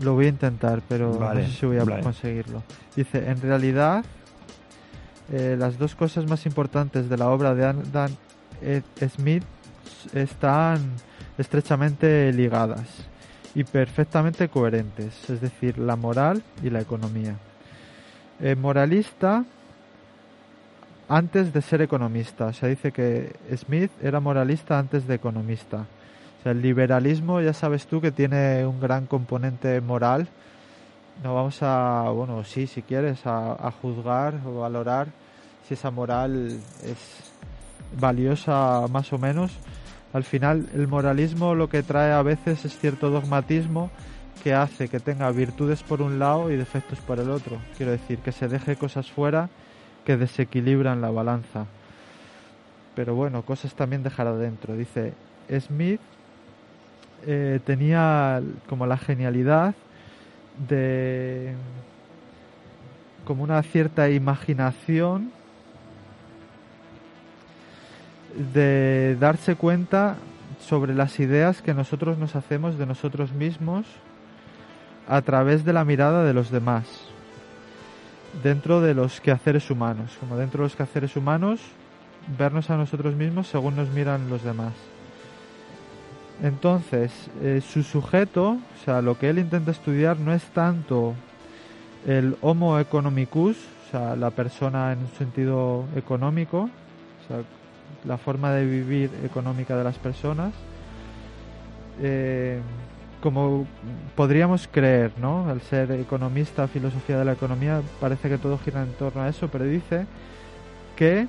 Lo voy a intentar, pero Vale, no sé si voy a vale. conseguirlo. Dice, en realidad, eh, las dos cosas más importantes de la obra de Adam Ed- Smith están estrechamente ligadas y perfectamente coherentes, es decir, la moral y la economía. Eh, moralista antes de ser economista, o sea, dice que Smith era moralista antes de economista. O sea, el liberalismo ya sabes tú que tiene un gran componente moral. No vamos a, bueno, sí, si quieres, a juzgar o valorar si esa moral es valiosa más o menos. Al final, el moralismo lo que trae a veces es cierto dogmatismo que hace que tenga virtudes por un lado y defectos por el otro. Quiero decir, que se deje cosas fuera que desequilibran la balanza. Pero bueno, cosas también dejar adentro. Dice, Smith eh, tenía como la genialidad de como una cierta imaginación de darse cuenta sobre las ideas que nosotros nos hacemos de nosotros mismos a través de la mirada de los demás dentro de los quehaceres humanos como dentro de los quehaceres humanos vernos a nosotros mismos según nos miran los demás. Entonces, eh, su sujeto, o sea, lo que él intenta estudiar no es tanto el Homo economicus, o sea, la persona en un sentido económico, o sea, la forma de vivir económica de las personas, eh, como podríamos creer, ¿no? Al ser economista, filosofía de la economía, parece que todo gira en torno a eso, pero dice que,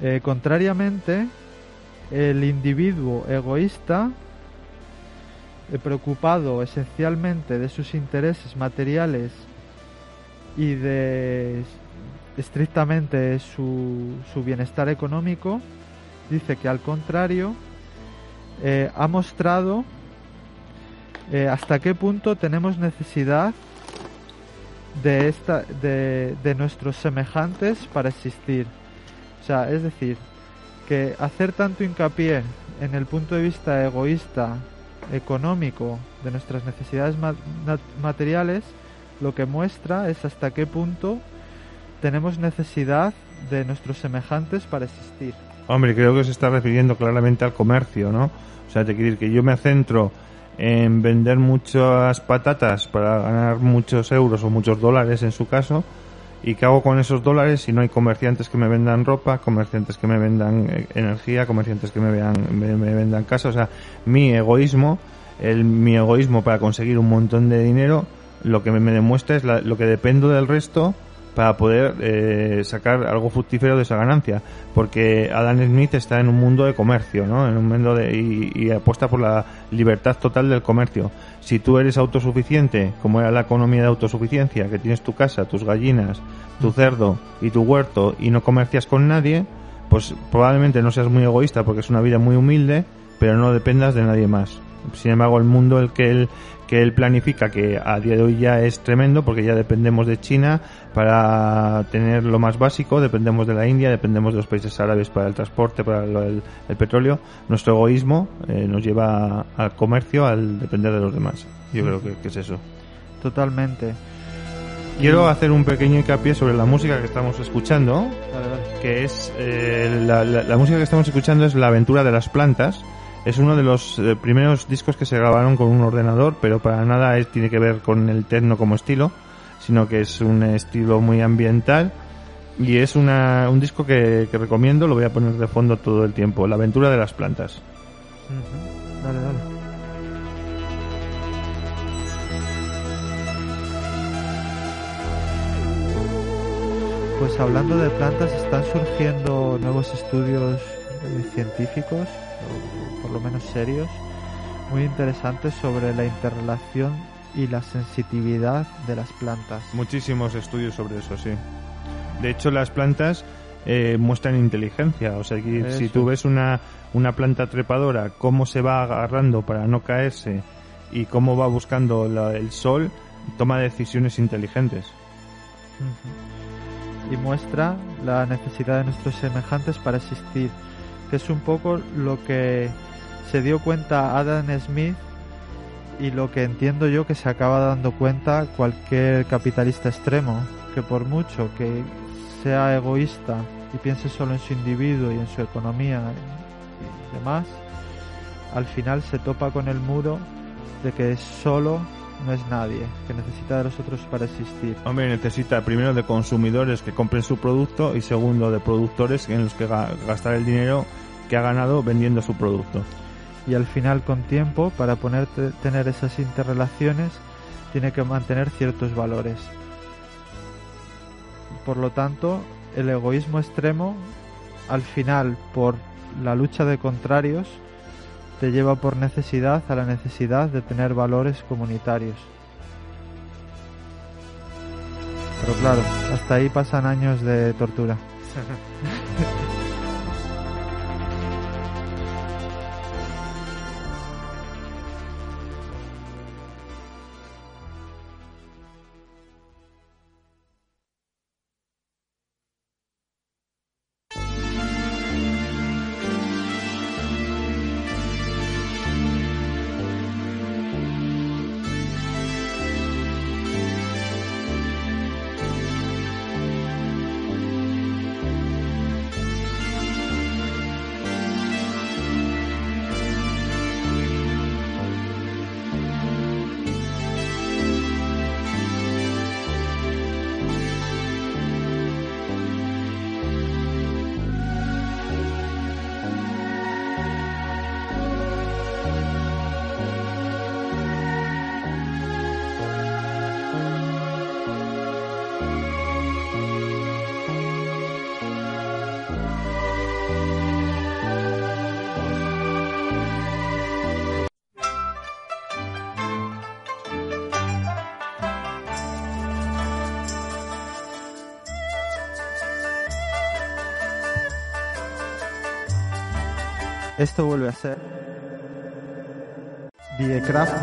eh, contrariamente, el individuo egoísta, eh, preocupado esencialmente de sus intereses materiales y de estrictamente su, su bienestar económico, dice que al contrario, eh, ha mostrado eh, hasta qué punto tenemos necesidad de, esta, de, de nuestros semejantes para existir. O sea, es decir, que hacer tanto hincapié en el punto de vista egoísta, económico, de nuestras necesidades materiales, lo que muestra es hasta qué punto tenemos necesidad de nuestros semejantes para existir. Hombre, creo que se está refiriendo claramente al comercio, ¿no? O sea, te quiero decir que yo me centro en vender muchas patatas para ganar muchos euros o muchos dólares en su caso. ¿Y qué hago con esos dólares si no hay comerciantes que me vendan ropa, comerciantes que me vendan eh, energía, comerciantes que me, vean, me, vendan casa? O sea, mi egoísmo, el, mi egoísmo para conseguir un montón de dinero, lo que me, demuestra es lo que dependo del resto para poder eh, sacar algo fructífero de esa ganancia. Porque Adam Smith está en un mundo de comercio, ¿no? En un mundo de, y, apuesta por la libertad total del comercio. Si tú eres autosuficiente, como era la economía de autosuficiencia, que tienes tu casa, tus gallinas, tu cerdo y tu huerto y no comercias con nadie, pues probablemente no seas muy egoísta porque es una vida muy humilde, pero no dependas de nadie más. Sin embargo, el mundo el que él que él planifica, que a día de hoy ya es tremendo, porque ya dependemos de China para tener lo más básico, dependemos de la India, dependemos de los países árabes para el transporte, para el, petróleo. Nuestro egoísmo eh, nos lleva al comercio, al depender de los demás. Yo creo que, es eso. Totalmente. Quiero hacer un pequeño hincapié sobre la música que estamos escuchando, que es eh, la, la música que estamos escuchando es La aventura de las plantas es uno de los eh, primeros discos que se grabaron con un ordenador, pero para nada tiene que ver con el techno como estilo, sino que es un estilo muy ambiental y es una, un disco que, recomiendo, lo voy a poner de fondo todo el tiempo, La aventura de las plantas. Dale, dale. Pues hablando de plantas, están surgiendo nuevos estudios eh, científicos por lo menos serios, muy interesantes sobre la interrelación y la sensitividad de las plantas. Muchísimos estudios sobre eso, sí. De hecho, las plantas eh, muestran inteligencia. O sea, que si tú ves una, una planta trepadora, cómo se va agarrando para no caerse y cómo va buscando el sol, toma decisiones inteligentes. Y muestra la necesidad de nuestros semejantes para existir, que es un poco lo que se dio cuenta Adam Smith y lo que entiendo yo que se acaba dando cuenta cualquier capitalista extremo, que por mucho que sea egoísta y piense solo en su individuo y en su economía y demás, al final se topa con el muro de que solo no es nadie, que necesita de los otros para existir. Hombre, necesita primero de consumidores que compren su producto y segundo de productores en los que gastar el dinero que ha ganado vendiendo su producto y al final con tiempo para poner tener esas interrelaciones tiene que mantener ciertos valores. Por lo tanto, el egoísmo extremo al final por la lucha de contrarios te lleva por necesidad a la necesidad de tener valores comunitarios. Pero claro, hasta ahí pasan años de tortura.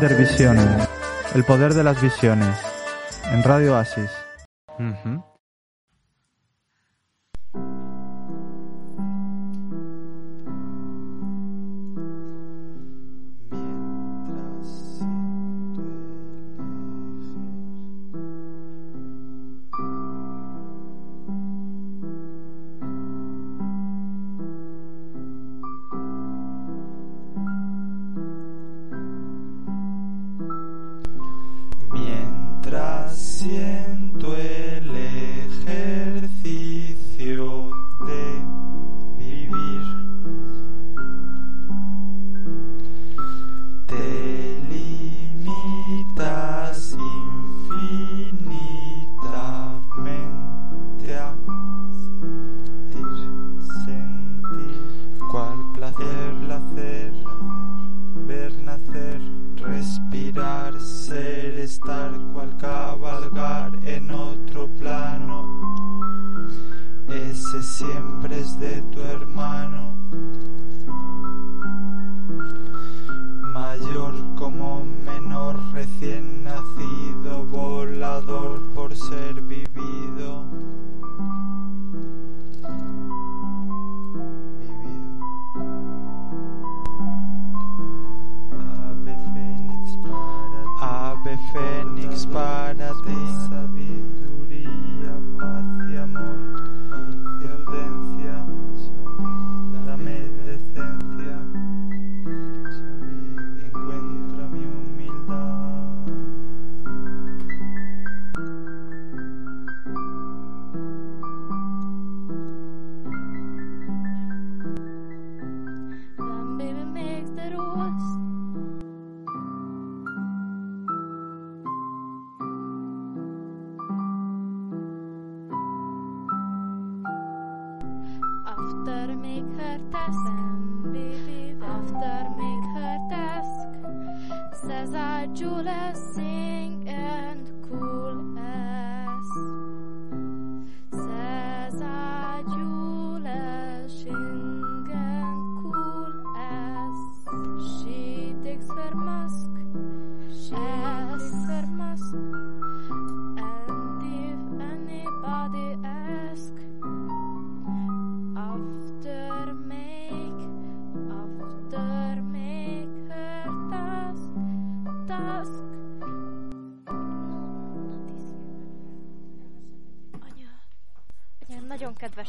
Der Visionen, el poder de las visiones, en Radio Asis. After make her task, baby. After make her task, says I Julia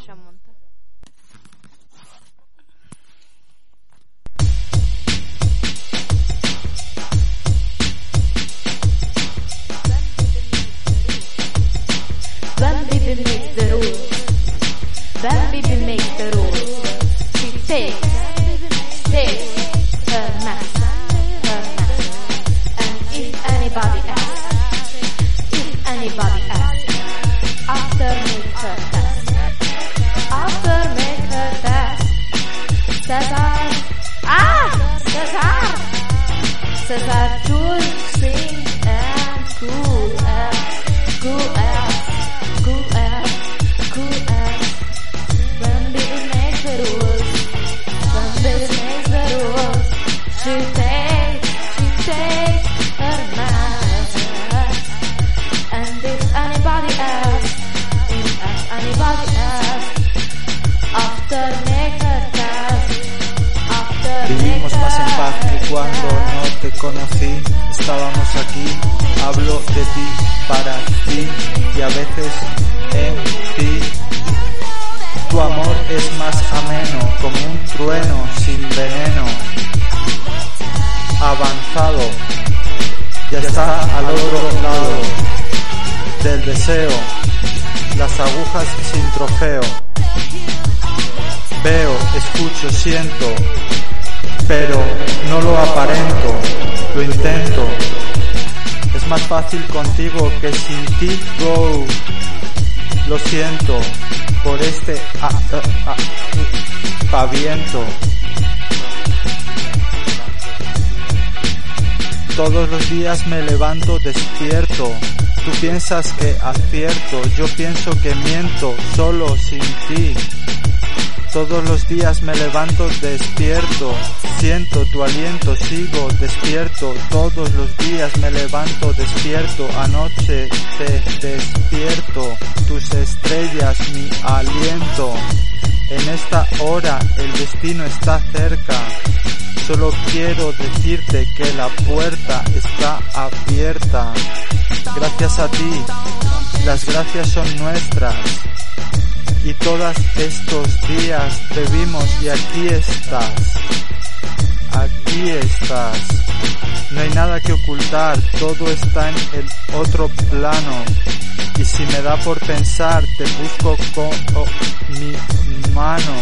nagyon Vivimos más en paz que cuando no te conocí. Estábamos aquí, hablo de ti, para ti y a veces en ti. Tu amor es más ameno, como un trueno sin veneno. Avanzado, ya está al otro lado del deseo. Las agujas sin trofeo. Veo, escucho, siento, pero no lo aparento, lo intento. Es más fácil contigo que sin ti, go. Lo siento por este paviento. Todos los días me levanto despierto. Tú piensas que acierto, yo pienso que miento solo sin ti. Todos los días me levanto despierto, siento tu aliento, sigo despierto. Todos los días me levanto despierto, anoche te despierto. Tus estrellas, mi aliento. En esta hora el destino está cerca. Solo quiero decirte que la puerta está abierta. Gracias a ti, las gracias son nuestras. Y todos estos días te vimos y aquí estás. Aquí estás. No hay nada que ocultar, todo está en el otro plano. Y si me da por pensar, te busco con oh, mi mano.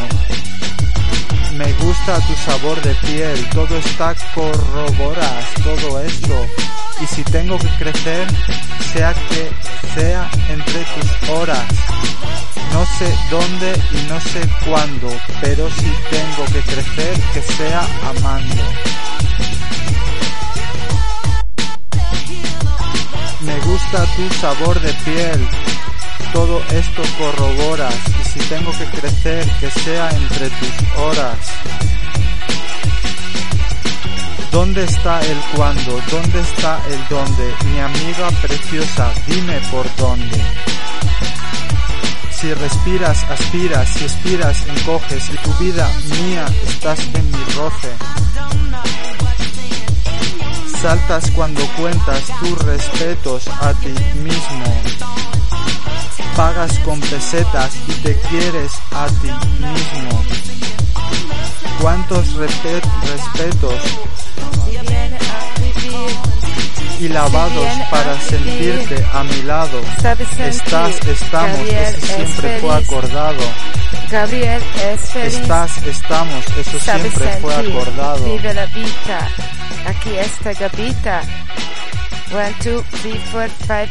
Me gusta tu sabor de piel, todo está corroboras, todo eso. Y si tengo que crecer, sea que sea entre tus horas. No sé dónde y no sé cuándo, pero si tengo que crecer, que sea amando. Me gusta tu sabor de piel, todo esto corroboras y si tengo que crecer que sea entre tus horas. ¿Dónde está el cuándo? ¿Dónde está el dónde? Mi amiga preciosa, dime por dónde. Si respiras, aspiras, si expiras, encoges y tu vida mía estás en mi roce. Saltas cuando cuentas tus respetos a ti mismo. Pagas con pesetas y te quieres a ti mismo. ¿Cuántos respetos y lavados para sentirte a mi lado? Estás, estamos, eso siempre fue acordado. Gabriel es feliz. Estás, estamos, eso siempre fue acordado. Vive la vida. Aquí está Gabita. One, two, three, four, five.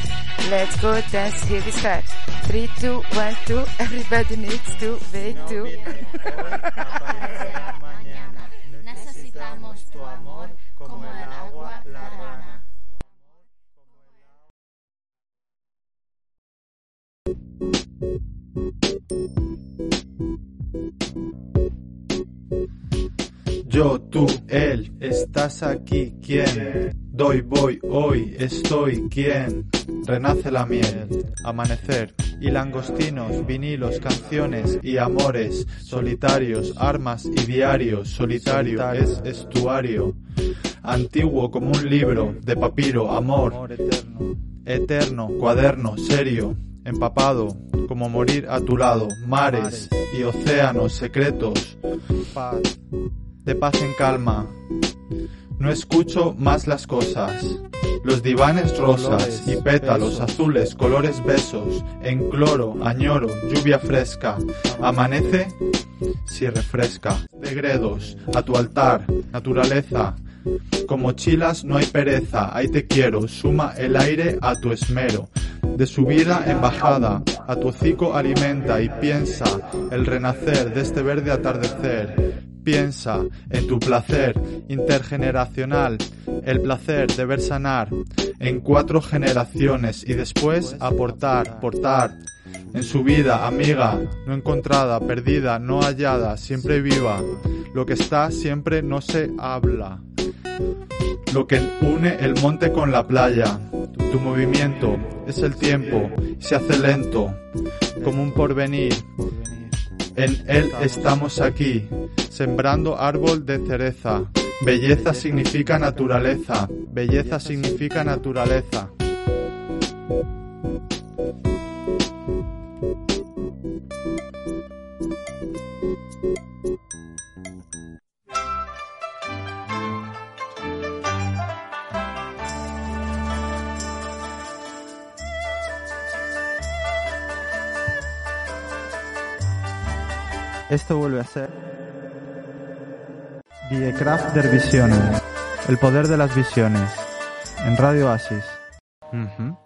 Let's go dance. Here we start. Three, two, one, two. Everybody needs to wait to. Yo, tú, él, estás aquí, ¿quién? Doy, voy, hoy, estoy, ¿quién? Renace la miel, amanecer, y langostinos, vinilos, canciones y amores, solitarios, armas y diarios, solitario es estuario, antiguo como un libro, de papiro, amor, eterno, eterno, cuaderno, serio, empapado, como morir a tu lado, mares y océanos secretos, paz, de paz en calma. No escucho más las cosas. Los divanes rosas y pétalos azules, colores besos, en cloro, añoro, lluvia fresca. Amanece si refresca. Degredos, a tu altar, naturaleza. Como chilas no hay pereza, ahí te quiero, suma el aire a tu esmero. De subida en bajada, a tu hocico alimenta y piensa el renacer de este verde atardecer. Piensa en tu placer intergeneracional, el placer de ver sanar en cuatro generaciones y después aportar, portar en su vida, amiga, no encontrada, perdida, no hallada, siempre viva. Lo que está siempre no se habla. Lo que une el monte con la playa. Tu movimiento es el tiempo, se hace lento, como un porvenir. En él estamos aquí, sembrando árbol de cereza. Belleza significa naturaleza, belleza significa naturaleza. Esto vuelve a ser Die Kraft der Visionen, el poder de las visiones, en Radio Asis. Ujú.